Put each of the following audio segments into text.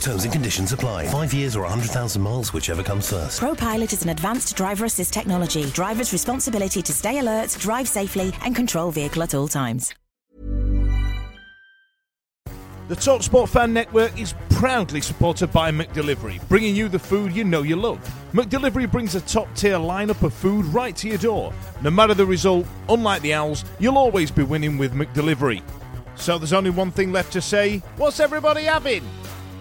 Terms and conditions apply. Five years or 100,000 miles, whichever comes first. ProPilot is an advanced driver assist technology. Driver's responsibility to stay alert, drive safely, and control vehicle at all times. The TalkSport Fan Network is proudly supported by McDelivery, bringing you the food you know you love. McDelivery brings a top tier lineup of food right to your door. No matter the result, unlike the Owls, you'll always be winning with McDelivery. So there's only one thing left to say what's everybody having?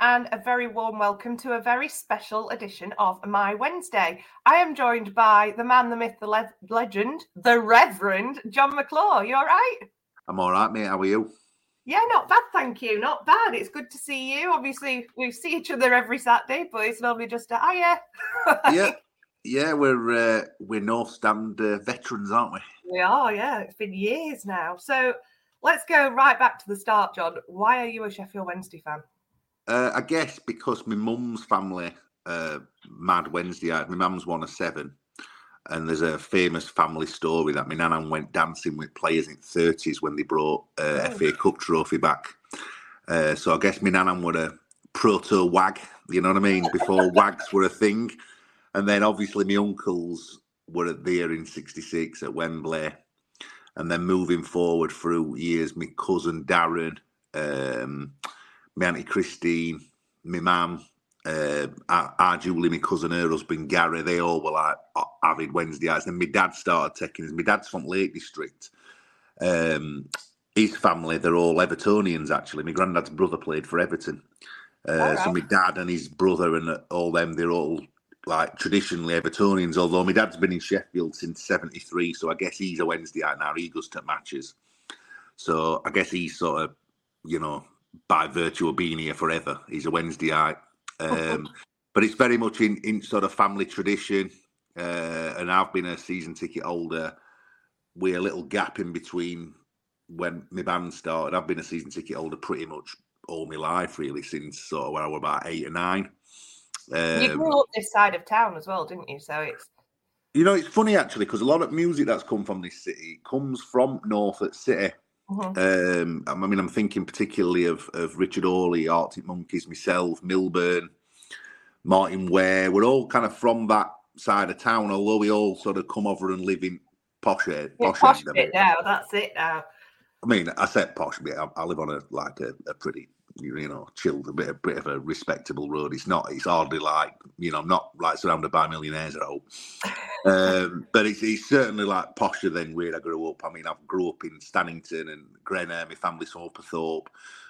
And a very warm welcome to a very special edition of My Wednesday. I am joined by the man, the myth, the le- legend, the Reverend Jon McClure. You all right? I'm all right, mate. How are you? Yeah, not bad, thank you. Not bad. It's good to see you. Obviously, we see each other every Saturday, but it's normally just a, yeah. yeah, yeah. We're uh, we're North Stand uh, veterans, aren't we? we are, yeah. It's been years now. So let's go right back to the start, Jon. Why are you a Sheffield Wednesday fan? Uh, I guess because my mum's family, uh, Mad Wednesday, my mum's one of seven, and there's a famous family story that my nana went dancing with players in the thirties when they brought uh, Oh. FA Cup trophy back. Uh, so I guess my nana were a proto wag, you know what I mean? Before wags were a thing, and then obviously my uncles were there in '66 at Wembley, and then moving forward through years, my cousin Darren, um, my auntie Christine, my mum, uh, our, our Julie, my cousin, her husband Gary, they all were like avid Wednesdayites. And my dad started taking us. My dad's from Lake District. Um, his family, they're all Evertonians actually. My granddad's brother played for Everton. Uh, So my dad and his brother and all them, they're all like traditionally Evertonians. Although my dad's been in Sheffield since '73, so I guess he's a Wednesdayite now. He goes to matches. So I guess he's sort of, you know, by virtue of being here forever, he's a Wednesdayite. Um, but it's very much in, in sort of family tradition. Uh, and I've been a season ticket holder with a little gap in between when my band started. I've been a season ticket holder pretty much all my life, really, since sort of when I was about eight or nine. you Um, grew up this side of town as well, didn't you? So it's you know, it's funny actually because a lot of music that's come from this city comes from Norfolk City. Mhm. Um, I mean, I'm thinking particularly of of Richard Hawley, Arctic Monkeys, myself, Milburn, Martyn Ware. We're all kind of from that side of town, although we all sort of come over and live in posh, yeah, posh, posh bit now. That's it now. I mean, I said posh bit. I, I live on a like a, a pretty, you know, chilled, a bit, a bit of a respectable road. It's not. It's hardly like you know, I'm not like surrounded by millionaires at all. um, but it's, it's certainly like posher than where I grew up. I mean, I've grew up in Stannington and Grenna. My family's from Upperthorpe,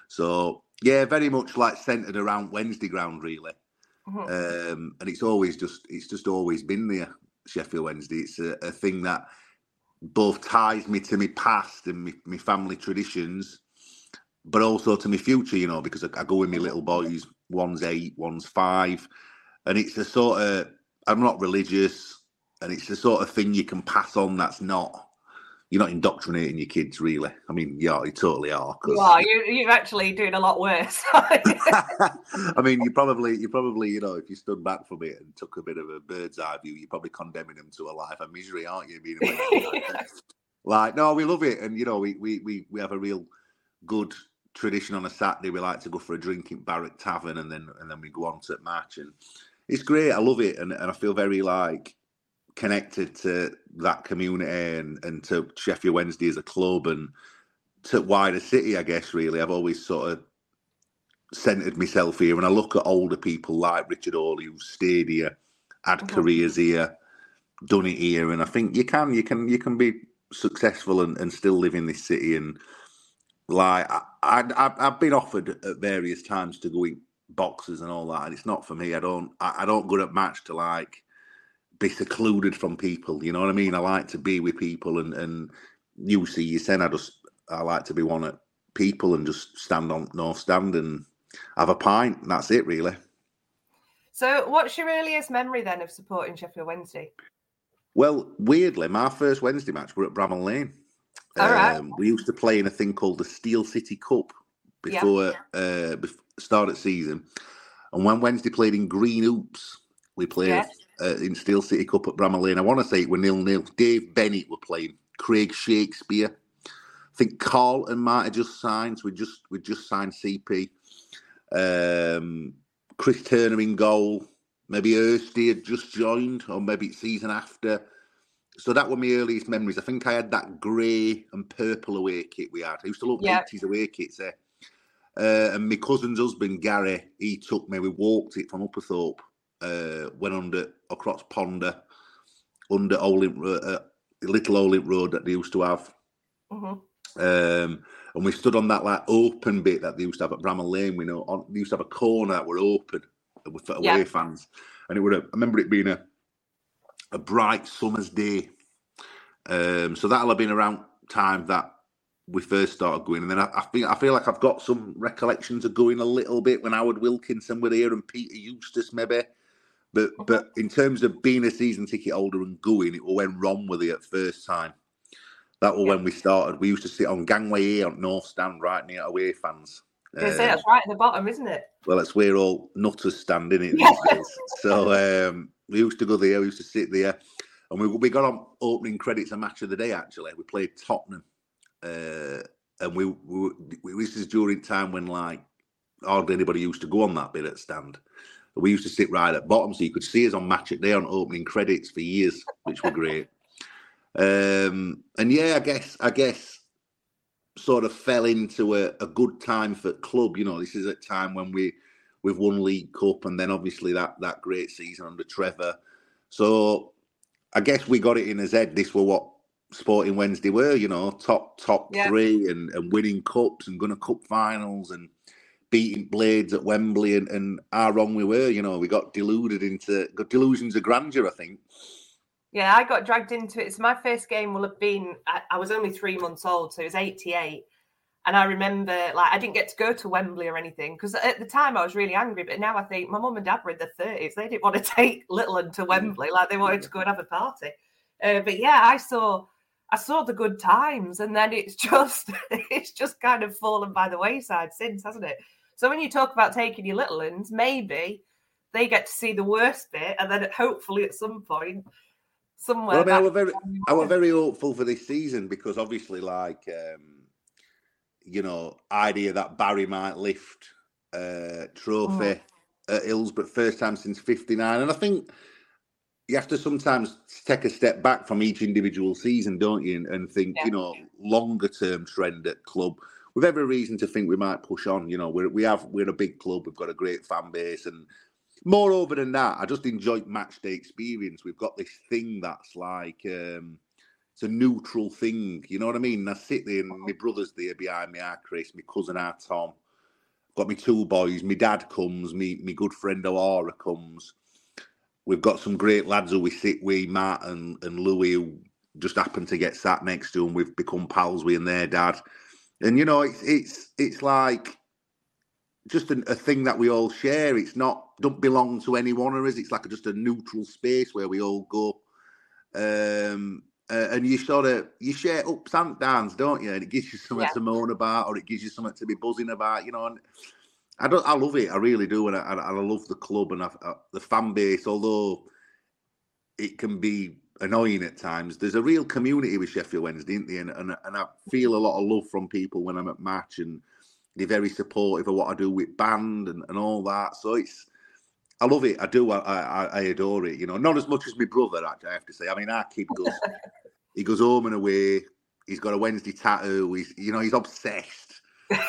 so yeah, very much like centered around Wednesday ground, really. Mhm. Um, and it's always just, it's just always been there. Sheffield Wednesday. It's a, a thing that both ties me to my past and my, my family traditions, but also to my future, you know, because I, I go with my little boys, one's eight, one's five. And it's a sort of, I'm not religious, and it's the sort of thing you can pass on that's not, you're not indoctrinating your kids, really. I mean, yeah, you totally are. 'cause- You are. You, you're actually doing a lot worse. I mean, you probably, you probably, you know, if you stood back from it and took a bit of a bird's eye view, you're probably condemning them to a life of misery, aren't you? Wednesday night? like, no, we love it, and you know, we we we we have a real good tradition on a Saturday. We like to go for a drink in Barrack Tavern, and then and then we go on to match, and it's great. I love it, and and I feel very like connected to that community and and to Sheffield Wednesday as a club and to wider city. I guess really, I've always sort of centered myself here, and I look at older people like Richard Hawley who stayed here, had Mhm. careers here, done it here, and I think you can, you can, you can be successful and, and still live in this city. And like I, I, I've- been offered at various times to go eat boxes and all that, and it's not for me. I don't, I, I don't go at match to like be secluded from people. You know what I mean? I like to be with people, and and you see, you said I just I like to be one at people and just stand on North Stand and have a pint. And that's it, really. So, what's your earliest memory then of supporting Sheffield Wednesday? Well, weirdly, my first Wednesday match were at Bramall Lane. All right. Um, we used to play in a thing called the Steel City Cup Yeah. before uh, bef- start of season. And when Wednesday played in Green Hoops, we played Yes. uh, in Steel City Cup at Bramall Lane. I want to say it were nil nil. Dave Bennett were playing. Craig Shakespeare. I think Carlton might have just signed. So we just we just signed CP. Um, Chris Turner in goal. Maybe Ersty had just joined, or maybe it's season after. So that were my earliest memories. I think I had that grey and purple away kit we had. I used to love Yeah. 80s away kits. Eh? Uh, and my cousin's husband, Gary, he took me. We walked it from Upperthorpe, uh, went under across Ponder, under Olin, uh, Little Olin Road that they used to have. hmm Um, and we stood on that like open bit that they used to have at Bramall Lane. We know on, they used to have a corner that were open with away Yeah. fans, and it would. Have, I remember it being a a bright summer's day. Um, so that'll have been around time that we first started going, and then I, I feel I feel like I've got some recollections of going a little bit when Howard Wilkinson were here and Peter Eustace maybe. But but in terms of being a season ticket holder and going, it all went wrong with it at first time. That was when we started. We used to sit on gangway here on North Stand, right near away fans. They say Um, that's right at the bottom, isn't it? well, that's where all nutters stand in it Yeah. So um, we used to go there. We used to sit there, and we we got on opening credits a match of the day. Actually, we played Tottenham, uh, and we, we, we this is during time when like hardly anybody used to go on that bit at stand. We used to sit right at bottom, so you could see us on match at day on opening credits for years, which were great. Um, and yeah, I guess I guess sort of fell into a, a good time for club. You know, this is a time when we we've won League Cup, and then obviously that that great season under Trevor. So I guess we got it in his head. This were what Sporting Wednesday were. You know, top top Yeah. three and, and winning cups and going to cup finals and beating Blades at Wembley. And, and how wrong we were. You know, we got deluded into got delusions of grandeur. I think. Yeah, I got dragged into it. So my first game will have been, I, I was only three months old, so it was 88. And I remember, like, I didn't get to go to Wembley or anything because at the time I was really angry. But now I think my mum and dad were in their 30s. They didn't want to take little one to Wembley. Like, they wanted to go and have a party. Uh, but yeah, I saw. I saw the good times, and then it's just it's just kind of fallen by the wayside since, hasn't it? So when you talk about taking your little ones, maybe they get to see the worst bit, and then hopefully at some point, somewhere. Well, I mean, I were very, I were very hopeful for this season because obviously, like, um, you know, idea that Barry might lift uh, trophy at Hillsborough first time since '59, and I think you have to sometimes take a step back from each individual season, don't you, and, and think, Yeah. you know, longer term trend at club. We've every reason to think we might push on. You know, we're, we have we're a big club. We've got a great fan base, and moreover than that, I just enjoy match day experience. We've got this thing that's like um, it's a neutral thing. You know what I mean? I sit there, and my brother's there behind me, our Chris, my cousin, our Tom. Got me two boys. My dad comes. Me, my good friend O'Hara comes. We've got some great lads who we sit with, Matt and, and Louis, who just happen to get sat next to, and we've become pals with and their dad. And you know, it's it's it's like just a, a thing that we all share. It's not don't belong to anyone or is us. It's like a, just a neutral space where we all go. Um, uh, and you sort of you share ups and downs, don't you? And it gives you something Yeah. to moan about, or it gives you something to be buzzing about, you know. And I don't, I love it, I really do, and I, and I love the club and I, I, the fan base. Although it can be annoying at times. There's a real community with Sheffield Wednesday, isn't there? And, and, and I feel a lot of love from people when I'm at match, and they're very supportive of what I do with band and, and all that. So it's, I love it. I do. I, I, I adore it. You know, not as much as my brother. Actually, I have to say. I mean, our kid goes, he goes home and away. He's got a Wednesday tattoo. He's, you know, he's obsessed.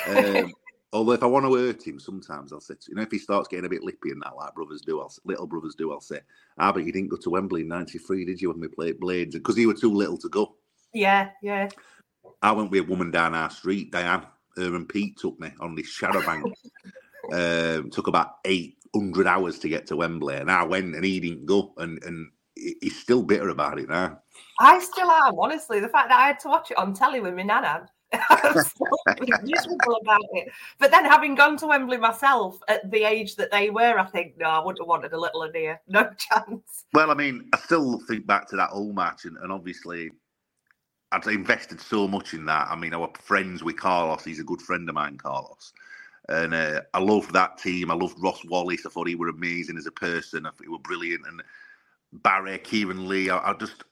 Um, although if I want to hurt him, sometimes I'll say, you know, if he starts getting a bit lippy and that, like brothers do, I'll little brothers do, I'll say, ah, but you didn't go to Wembley in '93, did you? When we played Blades, because you were too little to go. Yeah, yeah. I went with a woman down our street, Diane. Her and Pete took me on this shadow bank. um, took about eight hundred hours to get to Wembley, and I went and he didn't go, and and he's still bitter about it now. I still am, honestly. The fact that I had to watch it on telly with my nana, I'm still miserable about it. But then, having gone to Wembley myself at the age that they were, I think no, I wouldn't have wanted a little Anea. No chance. Well, I mean, I still think back to that old match, and, and obviously. I'd invested so much in that. I mean, I was friends with Carlos. He's a good friend of mine, Carlos. And uh, I loved that team. I loved Ross Wallace. I thought he were amazing as a person. I thought he were brilliant. And Barry, Kieran Lee. I, I just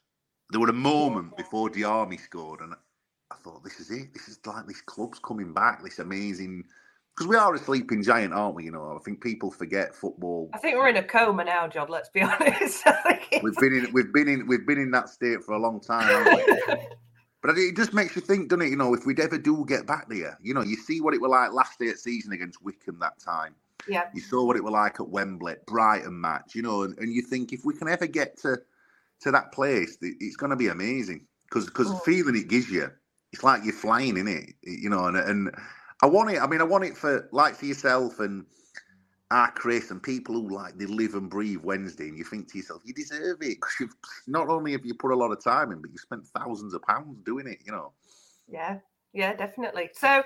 there were a moment before Diamé scored, and I thought, this is it. This is like this club's coming back. This amazing because we are a sleeping giant, aren't we? You know, I think people forget football. I think we're in a coma now, Jon. Let's be honest. we've been in, we've been in, we've been in that state for a long time. But it just makes you think, doesn't it? You know, if we'd ever do get back there, you know, you see what it was like last day at season against Wycombe that time. Yeah. You saw what it was like at Wembley, Brighton match, you know, and, and you think if we can ever get to to that place, it's going to be amazing because because oh. feeling it gives you, it's like you're flying in it, you know, and and I want it. I mean, I want it for like for yourself and Chris and people who like they live and breathe Wednesday, and you think to yourself, you deserve it because you've not only have you put a lot of time in, but you spent thousands of pounds doing it. You know. Yeah, yeah, definitely. So,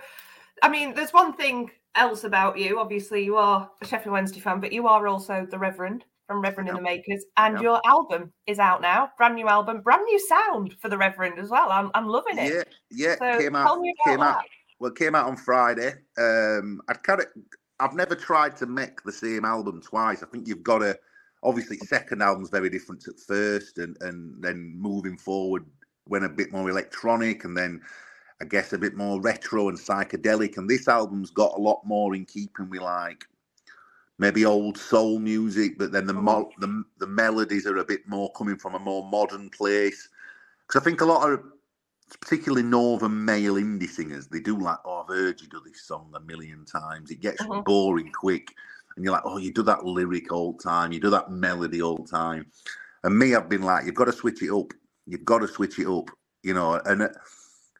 I mean, there's one thing else about you. Obviously, you are a Sheffield Wednesday fan, but you are also the Reverend from Reverend yep. and the Makers, and yep. your album is out now. Brand new album, brand new sound for the Reverend as well. I'm, I'm loving it. Yeah, yeah. So came out. came that. out. Well, it came out on Friday. Um, I'd kind of, I've never tried to make the same album twice. I think you've got to. Obviously, second album's very different at first, and and then moving forward went a bit more electronic, and then I guess a bit more retro and psychedelic. And this album's got a lot more in keeping with like maybe old soul music, but then the mm. mo- the, the melodies are a bit more coming from a more modern place. Because I think a lot of particularly northern male indie singers, they do like, oh, I've heard you do this song a million times. It gets uh-huh. boring quick. And you're like, oh, you do that lyric all the time. You do that melody all the time. And me, I've been like, you've got to switch it up. You've got to switch it up, you know. And uh,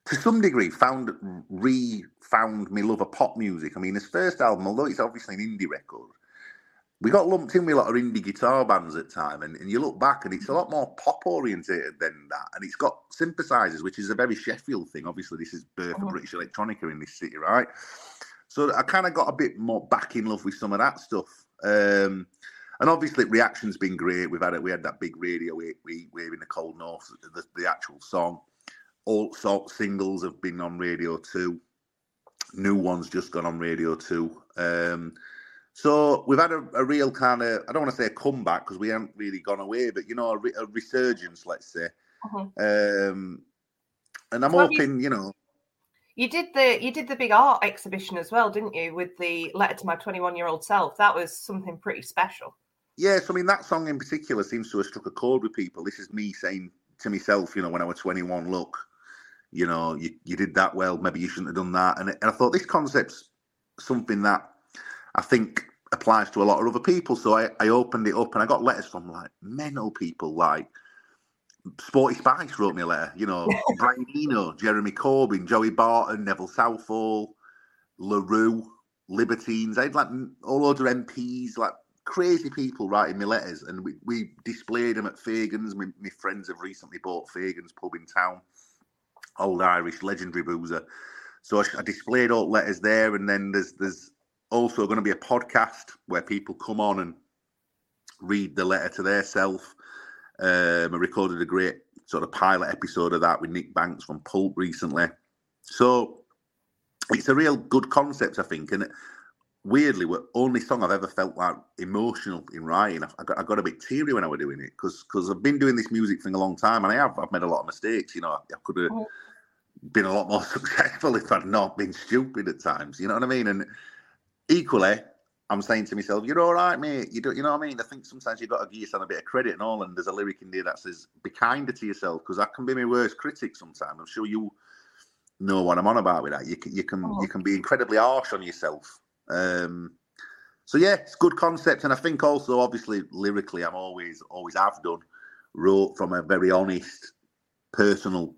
to some degree, found re found me love of pop music. I mean, his first album, although it's obviously an indie record, we got lumped in with a lot of indie guitar bands at time, and, and you look back and it's a lot more pop orientated than that, and it's got synthesizers, which is a very Sheffield thing. Obviously, this is birth of oh. British electronica in this city, right? So I kind of got a bit more back in love with some of that stuff. Um, and obviously, reaction's been great. We've had it. We had that big radio we we wave in the cold north. The, the actual song, all sort singles have been on radio too. New ones just gone on radio too. Um, so we've had a, a real kind of, I don't want to say a comeback because we haven't really gone away, but you know, a, re, a resurgence, let's say. Uh-huh. Um, and I'm hoping, you, you, know. You did the you did the big art exhibition as well, didn't you? With the letter to my 21 year old self, that was something pretty special. Yes, I mean that song in particular seems to have struck a chord with people. This is me saying to myself, you know, when I was 21, look, you know, you, you did that well. Maybe you shouldn't have done that. And, and I thought this concept's something that I think applies to a lot of other people. So I, I opened it up and I got letters from like mental people like Sporty Spice wrote me a letter, you know, Brian Eno, Jeremy Corbyn, Joey Barton, Neville Southall, LaRue, Libertines. I had like all other MPs, like crazy people writing me letters, and we, we displayed them at Fagan's. My, my friends have recently bought Fagan's pub in town, old Irish legendary boozer. So I, I displayed all letters there, and then there's there's also going to be a podcast where people come on and read the letter to their self. Um, I recorded a great sort of pilot episode of that with Nick Banks from Pulp recently. So it's a real good concept, I think. And weirdly, the only song I've ever felt like emotional in writing. I, I got, I got a bit teary when I was doing it because because I've been doing this music thing a long time and I have I've made a lot of mistakes. You know, I, I could have Mm. been a lot more successful if I'd not been stupid at times. You know what I mean? And equally, I'm saying to myself, "You're all right, mate. You do, you know what I mean? I think sometimes you've got to give yourself a bit of credit and all. And there's a lyric in there that says, "Be kinder to yourself," because I can be my worst critic sometimes. I'm sure you know what I'm on about with that. You can you can Oh. you can be incredibly harsh on yourself. Um, so yeah, it's good concept, and I think also obviously lyrically, I'm always always have done wrote from a very honest, personal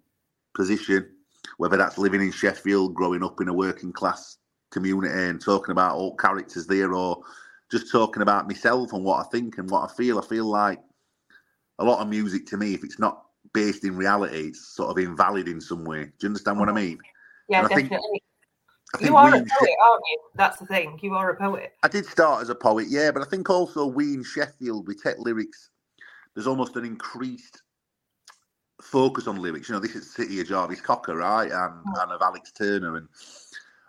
position. Whether that's living in Sheffield, growing up in a working class community, and talking about all characters there, or just talking about myself and what I think and what I feel. I feel like a lot of music to me, if it's not based in reality, it's sort of invalid in some way. Do you understand what I mean? Yeah, And I think- definitely. I think You are a poet, She- aren't you? That's the thing. You are a poet. I did start as a poet, yeah, but I think also we in Sheffield, we take lyrics. There's almost an increased focus on lyrics. You know, this is city of Jarvis Cocker, right, and mm. and of Alex Turner, and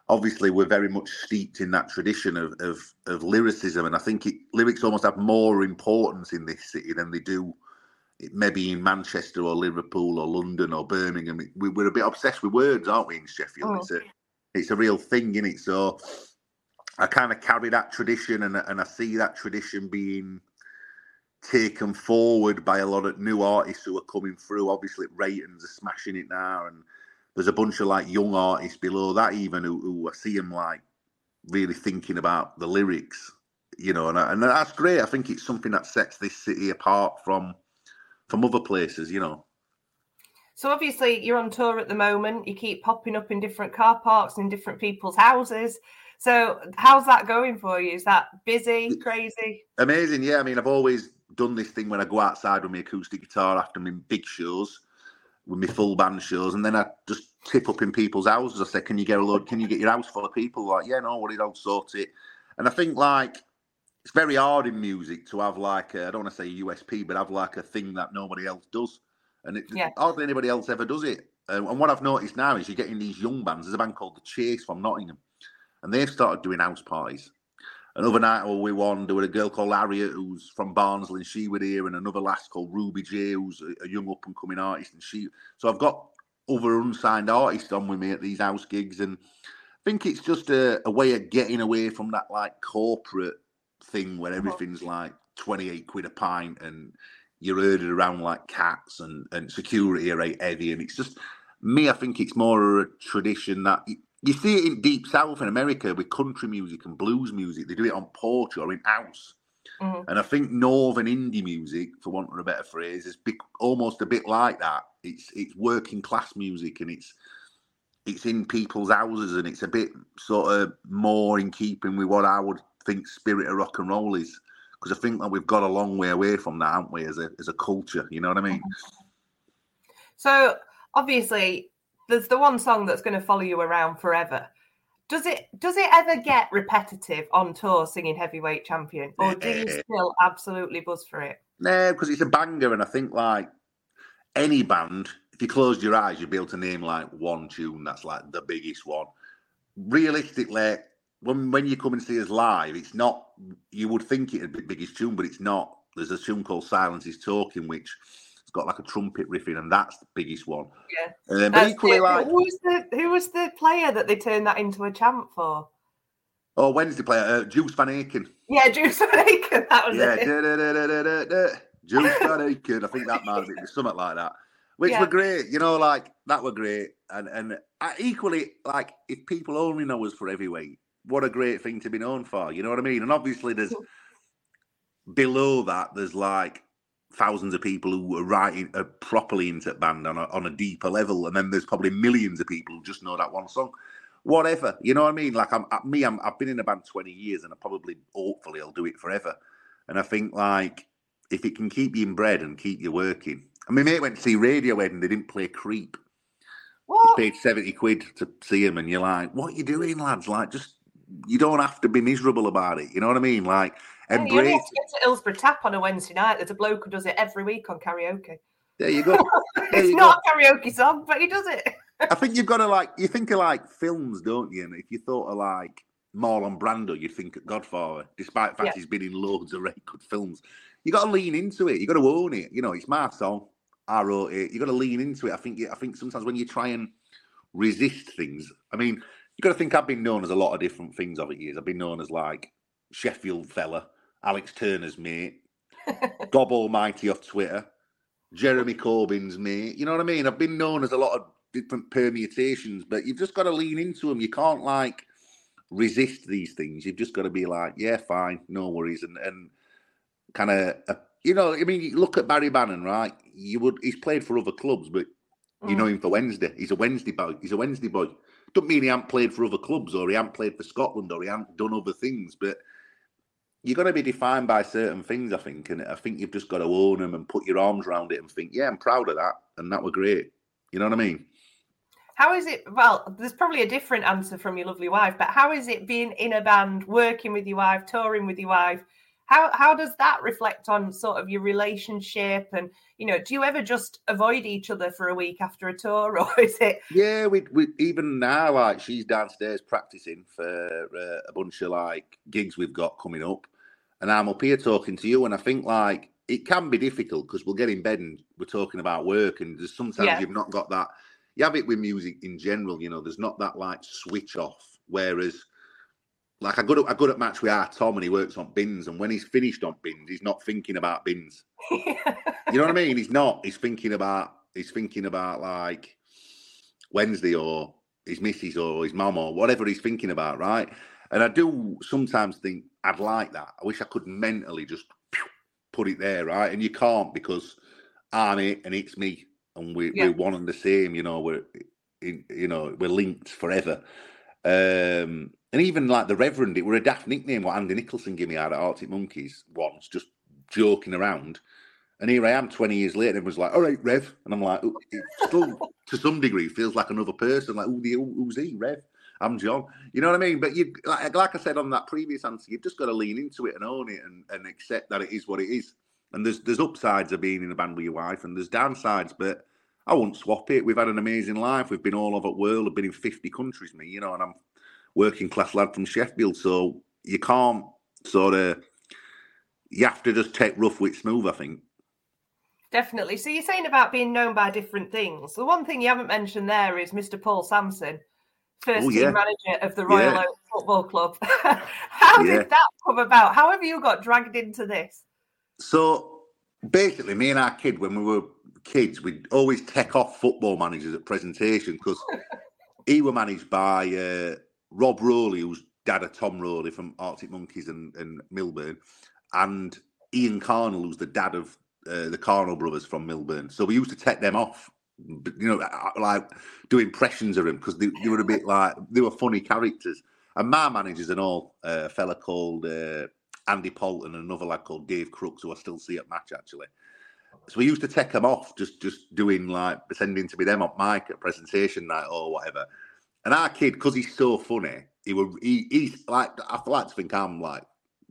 obviously we're very much steeped in that tradition of of, of lyricism, and I think it, lyrics almost have more importance in this city than they do. Maybe in Manchester or Liverpool or London or Birmingham. We, we're a bit obsessed with words, aren't we, in Sheffield? Mm. It's a it's a real thing, is it? So I kind of carry that tradition, and and I see that tradition being taken forward by a lot of new artists who are coming through. Obviously, Reytons are smashing it now, and there's a bunch of like young artists below that even who, who I see them like really thinking about the lyrics, you know, and I, and that's great. I think it's something that sets this city apart from from other places, you know. So obviously you're on tour at the moment. You keep popping up in different car parks in different people's houses. So how's that going for you? Is that busy, crazy? Amazing, yeah. I mean, I've always done this thing when I go outside with my acoustic guitar after my big shows, with my full band shows, and then I just tip up in people's houses. I say, "Can you get a load? Can you get your house full of people?" Like, yeah, no worries, I'll sort it. And I think like it's very hard in music to have like I I don't want to say USP, but have like a thing that nobody else does, and it, Yeah. hardly anybody else ever does it. And what I've noticed now is you're getting these young bands. There's a band called The Chase from Nottingham, and they've started doing house parties. Another night oh, we won, there was a girl called Harriet who's from Barnsley, and she was here, and another lass called Ruby J, who's a, young up and coming artist, and she. So I've got other unsigned artists on with me at these house gigs, and I think it's just a, a way of getting away from that like corporate thing where everything's like twenty eight quid a pint, and you're herded around like cats, and and security are right heavy, and it's just me. I think it's more a tradition that. You see it in deep south in America with country music and blues music. They do it on porch or in house. Mhm. And I think northern indie music, for want of a better phrase, is big, almost a bit like that. It's it's working class music and it's it's in people's houses and it's a bit sort of more in keeping with what I would think spirit of rock and roll is. Because I think that we've got a long way away from that, haven't we, as a as a culture? You know what I mean? So obviously there's the one song that's going to follow you around forever. Does it does it ever get repetitive on tour singing heavyweight champion? Or do you still absolutely buzz for it? No, because it's a banger, and I think like any band, if you closed your eyes, you'd be able to name like one tune that's like the biggest one. Realistically, when when you come and see us live, it's not. You would think it'd be the biggest tune, but it's not. There's a tune called "Silence Is Talking," which got like a trumpet riff in, and that's the biggest one. Yeah. Uh, but Uh, equally, who, like who was the who was the player that they turned that into a chant for? oh, Wednesday player uh, Joost van Aken. Yeah, Joost van Aken. That was Yeah, it. da, da, da. Joost van Aken. I think that might have been something like that. Which Yeah. were great, you know, like that were great. And and I, equally, like if people only know us for heavyweight, what a great thing to be known for. You know what I mean? And obviously, there's below that, there's like thousands of people who are writing are properly into the band on a, on a deeper level, and then there's probably millions of people who just know that one song. Whatever, you know what I mean? Like I'm I- me, I'm, I've been in a band 20 years, and I probably, hopefully, I'll do it forever. And I think like if it can keep you inbred and keep you working. I mean, mate went to see Radiohead and they didn't play Creep. What? paid 70 quid to see him, and you're like, what are you doing, lads? Like, just, you don't have to be miserable about it. You know what I mean? Like, Yeah, you only have to go to Hillsborough Tap on a Wednesday night. There's a bloke who does it every week on karaoke. There you go. There it's you not a karaoke song, but he does it. I think you've got to like, you think of like films, don't you? And if you thought of like, Marlon Brando, you'd think of Godfather, despite the fact Yeah. he's been in loads of very good films. You got to lean into it. You got to own it. You know, it's my song. I wrote it. You got to lean into it. I think. I think sometimes when you try and resist things, I mean, you got to think I've been known as a lot of different things over the years. I've been known as like Sheffield fella, Alex Turner's mate, Gob Almighty off Twitter, Jeremy Corbyn's mate. You know what I mean? I've been known as a lot of different permutations, but you've just got to lean into them. You can't like resist these things. You've just got to be like, yeah, fine, no worries, and and kind of, uh, you know, I mean, look at Barry Bannan, right? You would he's played for other clubs, but you know him for Wednesday. He's a Wednesday boy. He's a Wednesday boy. Don't mean he hasn't played for other clubs or he hasn't played for Scotland or he hasn't done other things, but you're going to be defined by certain things, I think, and I think you've just got to own them and put your arms around it and think, yeah, I'm proud of that, and that were great. You know what I mean? How is it? Well, there's probably a different answer from your lovely wife, but how is it being in a band, working with your wife, touring with your wife? How how does that reflect on sort of your relationship? And you know, do you ever just avoid each other for a week after a tour, or is it? Yeah, we, we even now, like she's downstairs practicing for uh, a bunch of like gigs we've got coming up, and I'm up here talking to you, and I think like it can be difficult because we'll get in bed and we're talking about work, and there's sometimes Yeah. you've not got that. You have it with music in general, you know. There's not that like switch off. Whereas, like I go to I go to match with our Tom, and he works on bins, and when he's finished on bins, he's not thinking about bins. You know what I mean? He's not. He's thinking about. He's thinking about like Wednesday or his missus or his mum or whatever he's thinking about, right? And I do sometimes think I'd like that. I wish I could mentally just put it there, right? And you can't because I'm it and it's me, and we, Yeah. we're one and the same. You know, we're you know we're linked forever. Um, and even like the Reverend, it were a daft nickname what Andy Nicholson gave me out at Arctic Monkeys once, just joking around. And here I am 20 years later, and was like, all right, Rev. And I'm like, "Oh, it still, to some degree, feels like another person. Like, who the, who- who's he, Rev? I'm Jon. You know what I mean? But you, like, like I said on that previous answer, you've just got to lean into it and own it and, and accept that it is what it is. And there's there's upsides of being in a band with your wife, and there's downsides, but I won't swap it. We've had an amazing life. We've been all over the world. I've been in 50 countries, me, you know, and I'm working class lad from Sheffield. So you can't sort of, you have to just take rough with smooth, I think. Definitely. So you're saying about being known by different things. The one thing you haven't mentioned there is Mr. Paul Sampson, first Oh, team manager of the Royal Yeah. Oak Football Club. How Yeah. did that come about? How have you got dragged into this? So basically, me and our kid, when we were kids, we'd always take off football managers at presentation because he were managed by uh, Rob Rowley, who's dad of Tom Rowley from Arctic Monkeys and, and Milburn, and Ian Carnall, who's the dad of uh, the Carnall brothers from Milburn. So we used to take them off, you know, uh, like do impressions of him because they, they were a bit like they were funny characters. And my managers and all, uh, a fella called uh, Andy Polton and another lad called Dave Crooks, who I still see at match actually. So we used to take them off, just just doing like pretending to be them on mic at presentation night or whatever. And our kid, because he's so funny, he would he, he's like I like to think I'm like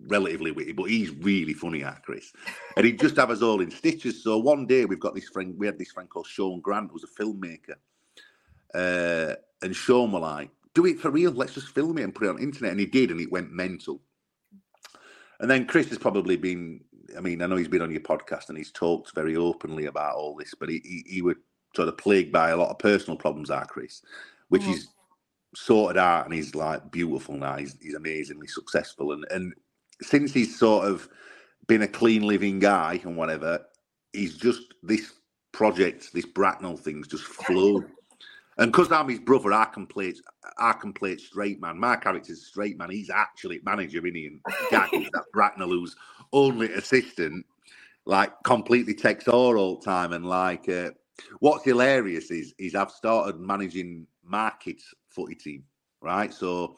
relatively witty, but he's really funny, our Chris. And he'd just have us all in stitches. So one day we've got this friend, we had this friend called Sean Grant, who's a filmmaker. Uh, and Sean were like, do it for real, let's just film it and put it on the internet. And he did, and it went mental. And then Chris has probably been, I mean, I know he's been on your podcast and he's talked very openly about all this, but he, he, he was sort of plagued by a lot of personal problems, our Chris, which Mhm. he's sorted out and he's like beautiful now. He's, he's amazingly successful. And, and since he's sort of been a clean living guy and whatever, he's just this project, this Bracknall thing's just flowed. and because I'm his brother, I can play, I can play it straight man. My character's straight man. He's actually manager, isn't he? And that Bracknall, who's only assistant, like completely takes all all the time. And like, uh, what's hilarious is, is I've started managing my kids' footy team, right? So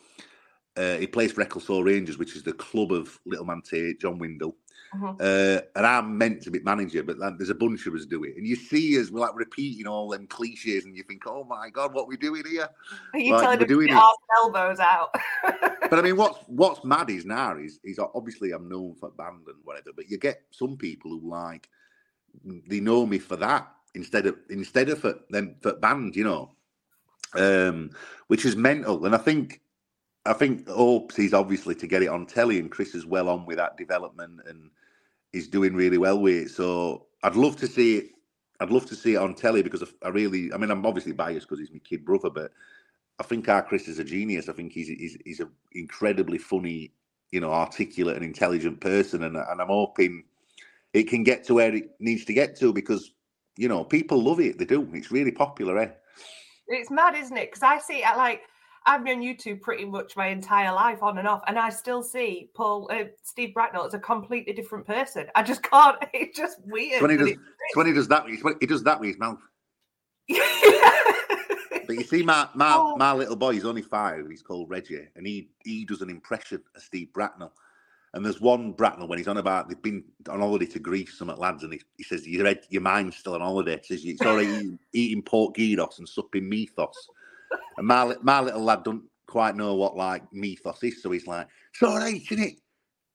uh, he plays for Ecclesall Rangers, which is the club of Little Man Tate, Jon Windle. Mhm. Uh, and I'm meant to be manager, but then there's a bunch of us do it. And you see us, we're like repeating all them cliches, and you think, oh my God, what are we doing here? Are you Right, telling we're him to doing get it. arse and elbows out? But I mean, what's what's mad is now is is obviously I'm known for band and whatever, but you get some people who like they know me for that instead of instead of for them for band, you know, um, which is mental. And I think I think hopes is obviously to get it on telly, and Chris is well on with that development and is doing really well with it. So I'd love to see it. I'd love to see it on telly because I really, I mean, I'm obviously biased because he's my kid brother, but I think our Chris is a genius. I think he's he's, he's an incredibly funny, you know, articulate and intelligent person, and and I'm hoping it can get to where it needs to get to because you know people love it. They do. It's really popular, eh? It's mad, isn't it? Because I see it like I've been on YouTube pretty much my entire life, on and off, and I still see Paul uh, Steve Bracknall as a completely different person. I just can't. It's just weird. When he does, when he does that, he does that with his mouth. but you see, my my, oh. my little boy, he's only five. He's called Reggie, and he he does an impression of Steve Bracknall. And there's one Bracknall when he's on about they've been on holiday to Greece, some at lads, and he, he says your head, your mind's still on holiday. He says it's already eating, eating pork gyros and supping mythos. And my, my little lad don't quite know what like mythos is, so he's like, it's all right, isn't it?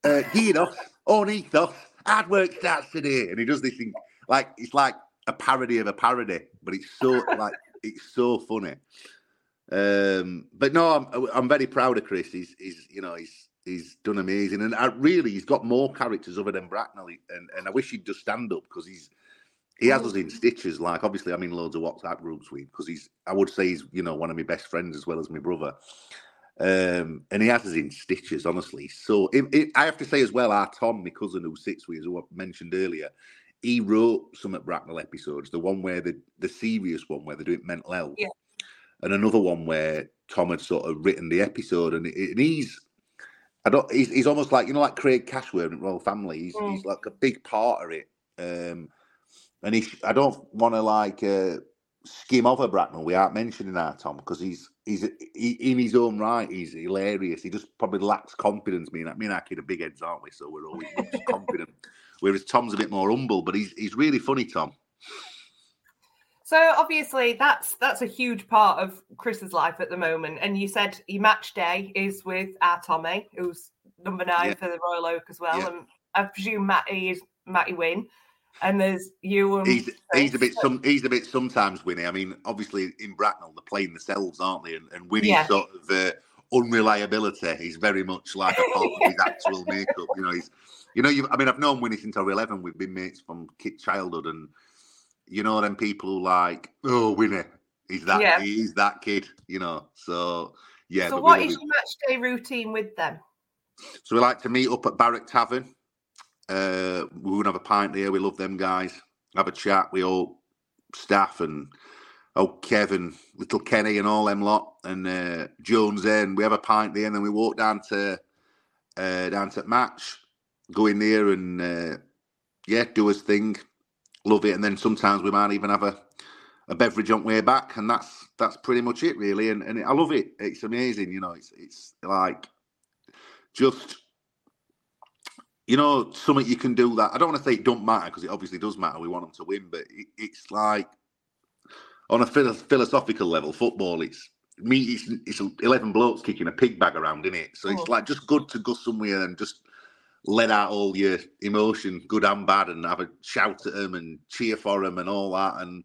Uh, gyros, on ethos, hard work starts today. And he does this thing like it's like a parody of a parody, but it's so like it's so funny. Um, but no, I'm I'm very proud of Chris. He's he's you know he's he's done amazing, and I, really he's got more characters other than Bracknall, and and I wish he'd just stand up because he's he has us in stitches. Like obviously, I'm in loads of WhatsApp groups with because he's. I would say he's you know one of my best friends as well as my brother. Um, and he has us in stitches, honestly. So it, it, I have to say as well, our Tom, my cousin who sits with us, who I mentioned earlier, he wrote some at Bracknall episodes. The one where the the serious one where they're doing mental health, yeah. and another one where Tom had sort of written the episode, and, and he's. I don't. He's, he's almost like you know, like Craig Cashworth in Royle Family. He's, mm. he's like a big part of it. Um, and he, I don't want to like uh, skim over Bracknall without mentioning that Tom because he's he's he, in his own right. He's hilarious. He just probably lacks confidence. Me and me and our kid are big heads, aren't we? So we're always confident. Whereas Tom's a bit more humble, but he's he's really funny, Tom. So obviously that's that's a huge part of Chris's life at the moment. And you said your match day is with our Tommy, who's number nine yeah. for the Royal Oak as well. Yeah. And I presume Matty is Matty Win and there's you and he's he's a bit some he's a bit sometimes Winnie. I mean, obviously in Bracknall they're playing themselves, aren't they? And, and Winnie's yeah. sort of uh, unreliability He's very much like a part of his actual makeup. You know, he's you know, I mean, I've known Winnie since I was eleven. We've been mates from kid childhood, and you know, them people who like, oh, Winnie, he's that yeah. he's that kid. You know, so yeah. So, what is your match day routine with them? So we like to meet up at Barrack Tavern uh, we would have a pint there. We love them guys. Have a chat. We all staff and oh Kevin, little Kenny, and all them lot, and uh, Jones. Then we have a pint there, and then we walk down to uh, down to match, go in there, and uh, yeah, do his thing. Love it, and then sometimes we might even have a, a beverage on the way back, and that's that's pretty much it, really. And and I love it. It's amazing, you know. It's it's like just you know, something you can do that. I don't want to say it don't matter because it obviously does matter. We want them to win, but it, it's like on a philosophical level, football. It's me. It's, it's eleven blokes kicking a pig bag around in it. So oh. it's like just good to go somewhere and just let out all your emotion, good and bad, and have a shout at them and cheer for them and all that. And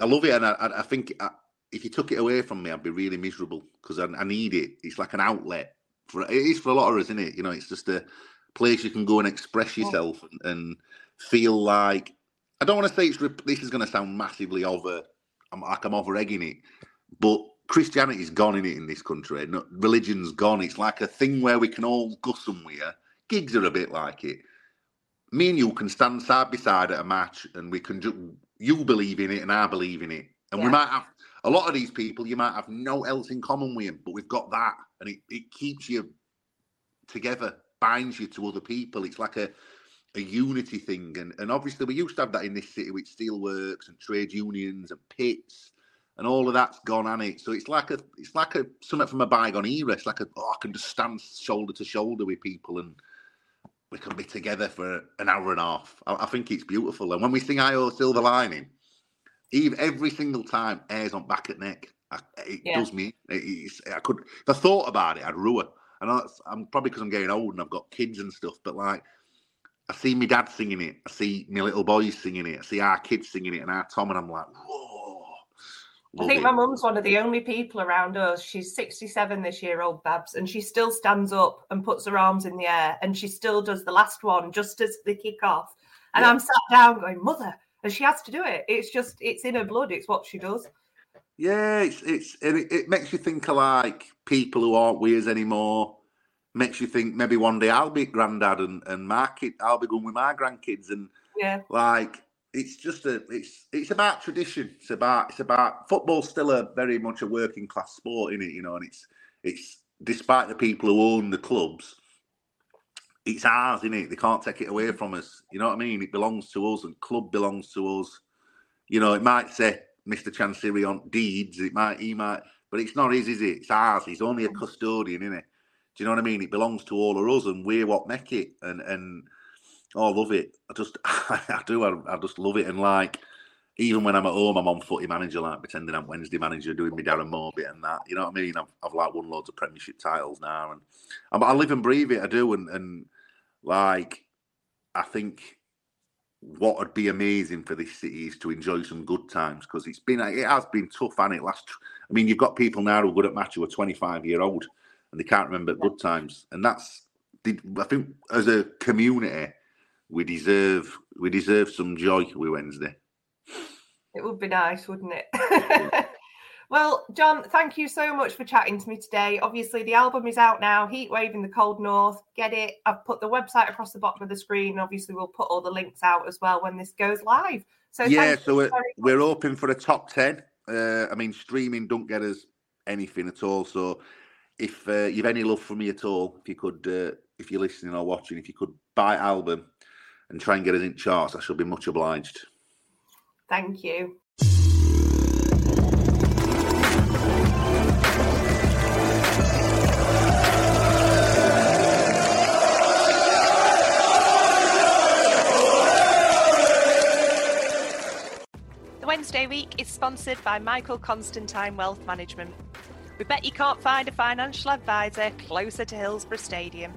I love it. And I, I think I, if you took it away from me, I'd be really miserable because I, I need it. It's like an outlet for it is for a lot of us, isn't it? You know, it's just a place you can go and express yourself and, and feel like I don't want to say it's this is going to sound massively over I'm like I'm over egging it, but Christianity's gone in it in this country. No, religion's gone. It's like a thing where we can all go somewhere. Gigs are a bit like it. Me and you can stand side by side at a match, and we can do. You believe in it, and I believe in it, and yeah. we might have a lot of these people. You might have no else in common with them, but we've got that, and it, it keeps you together binds you to other people. It's like a a unity thing, and and obviously we used to have that in this city with steelworks and trade unions and pits, and all of that's gone on it. So it's like a it's like a something from a bygone era. It's like a oh, I can just stand shoulder to shoulder with people and. We can be together for an hour and a half. I, I think it's beautiful. And when we sing "I Silver Lining," even every single time airs on back at neck. I, it yeah. does me. It, I could. If I thought about it, I'd rue I know that's, I'm probably because I'm getting old and I've got kids and stuff, but like I see my dad singing it, I see my little boys singing it, I see our kids singing it, and our Tom, and I'm like, whoa, I think my mum's one of the only people around us. She's 67 this year, old Babs, and she still stands up and puts her arms in the air and she still does the last one just as they kick off. And yeah. I'm sat down going, Mother, and she has to do it. It's just, it's in her blood. It's what she does. Yeah, it's, it's it, it makes you think of like people who aren't weirds anymore. Makes you think maybe one day I'll be granddad and, and my kid, I'll be going with my grandkids. And yeah, like it's just a it's it's about tradition. It's about it's about football's still a very much a working class sport in it, you know, and it's it's despite the people who own the clubs, it's ours, isn't it? They can't take it away from us. You know what I mean? It belongs to us and club belongs to us. You know, it might say Mr. Chansiri on deeds, it might he might but it's not his, is it? It's ours. He's only a mm. custodian, isn't it? Do you know what I mean? It belongs to all of us and we're what make it. And and Oh, I love it. I just, I do. I, I, just love it. And like, even when I'm at home, I'm on footy manager, like pretending I'm Wednesday manager, doing me Darren Morbit and that. You know what I mean? I've, I've like won loads of Premiership titles now, and I, I live and breathe it. I do, and and like, I think what would be amazing for this city is to enjoy some good times because it's been it has been tough, and it last. I mean, you've got people now who are good at match who are 25 year old and they can't remember good times, and that's. I think as a community we deserve we deserve some joy with Wednesday. It would be nice, wouldn't it? well, Jon, thank you so much for chatting to me today. Obviously, the album is out now, Heatwave in the Cold North. Get it. I've put the website across the bottom of the screen. Obviously, we'll put all the links out as well when this goes live. So yeah, so we're, we're hoping for a top ten. Uh, I mean, streaming don't get us anything at all. So if uh, you've any love for me at all, if you could, uh, if you're listening or watching, if you could buy album and try and get us in charts, I shall be much obliged. Thank you. Wednesday week is sponsored by Michael Constantine Wealth Management. We bet you can't find a financial advisor closer to Hillsborough Stadium.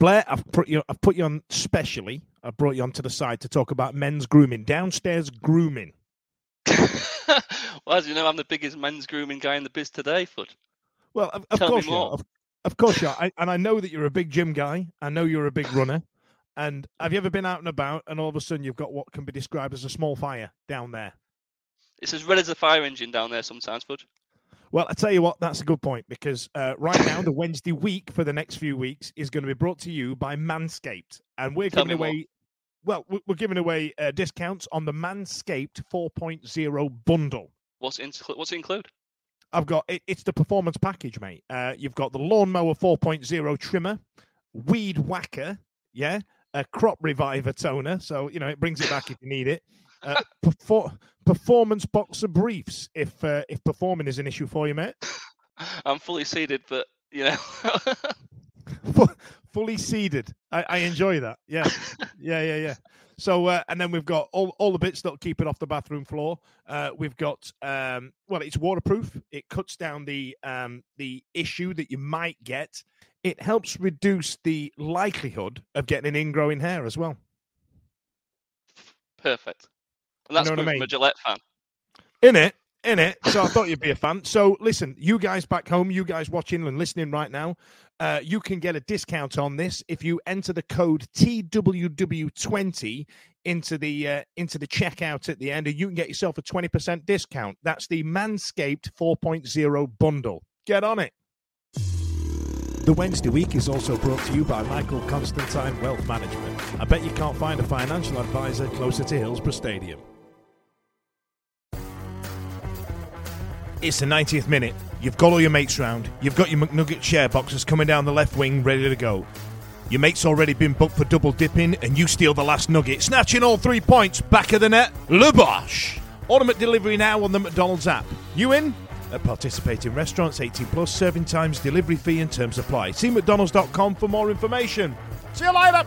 Blair, I've put you, I've put you on specially. I brought you onto the side to talk about men's grooming, downstairs grooming. well, as you know, I'm the biggest men's grooming guy in the biz today, Foot. Well, of, of course you are. Of, of, course you are. I, and I know that you're a big gym guy. I know you're a big runner. And have you ever been out and about and all of a sudden you've got what can be described as a small fire down there? It's as red as a fire engine down there sometimes, Foot. Well, I tell you what, that's a good point because uh, right now the Wednesday week for the next few weeks is going to be brought to you by Manscaped, and we're Tell giving away. More. Well, we're giving away uh, discounts on the Manscaped 4.0 bundle. What's in, what's it include? I've got it, it's the performance package, mate. Uh, you've got the lawnmower 4.0 trimmer, weed whacker, yeah, a crop reviver toner, so you know it brings it back if you need it. Uh, perfor- performance boxer briefs if uh, if performing is an issue for you, mate. I'm fully seated, but you know. fully seated. I, I, enjoy that. Yeah, yeah, yeah, yeah. So uh, and then we've got all, all the bits that keep it off the bathroom floor. Uh, we've got um, well, it's waterproof. It cuts down the um, the issue that you might get. It helps reduce the likelihood of getting an ingrowing hair as well. Perfect. And that's you know I mean? a Gillette fan. In it, in it. So I thought you'd be a fan. So listen, you guys back home, you guys watching and listening right now, uh, you can get a discount on this if you enter the code TWW20 into the uh, into the checkout at the end, and you can get yourself a 20% discount. That's the Manscaped 4.0 bundle. Get on it. The Wednesday week is also brought to you by Michael Constantine Wealth Management. I bet you can't find a financial advisor closer to Hillsborough Stadium. It's the 90th minute. You've got all your mates round. You've got your McNugget share boxes coming down the left wing ready to go. Your mate's already been booked for double dipping, and you steal the last nugget, snatching all three points back of the net. Lubosh! Order McDelivery now on the McDonald's app. You in? At participating restaurants, 18 plus, serving times, delivery fee, and terms apply. See McDonald's.com for more information. See you later!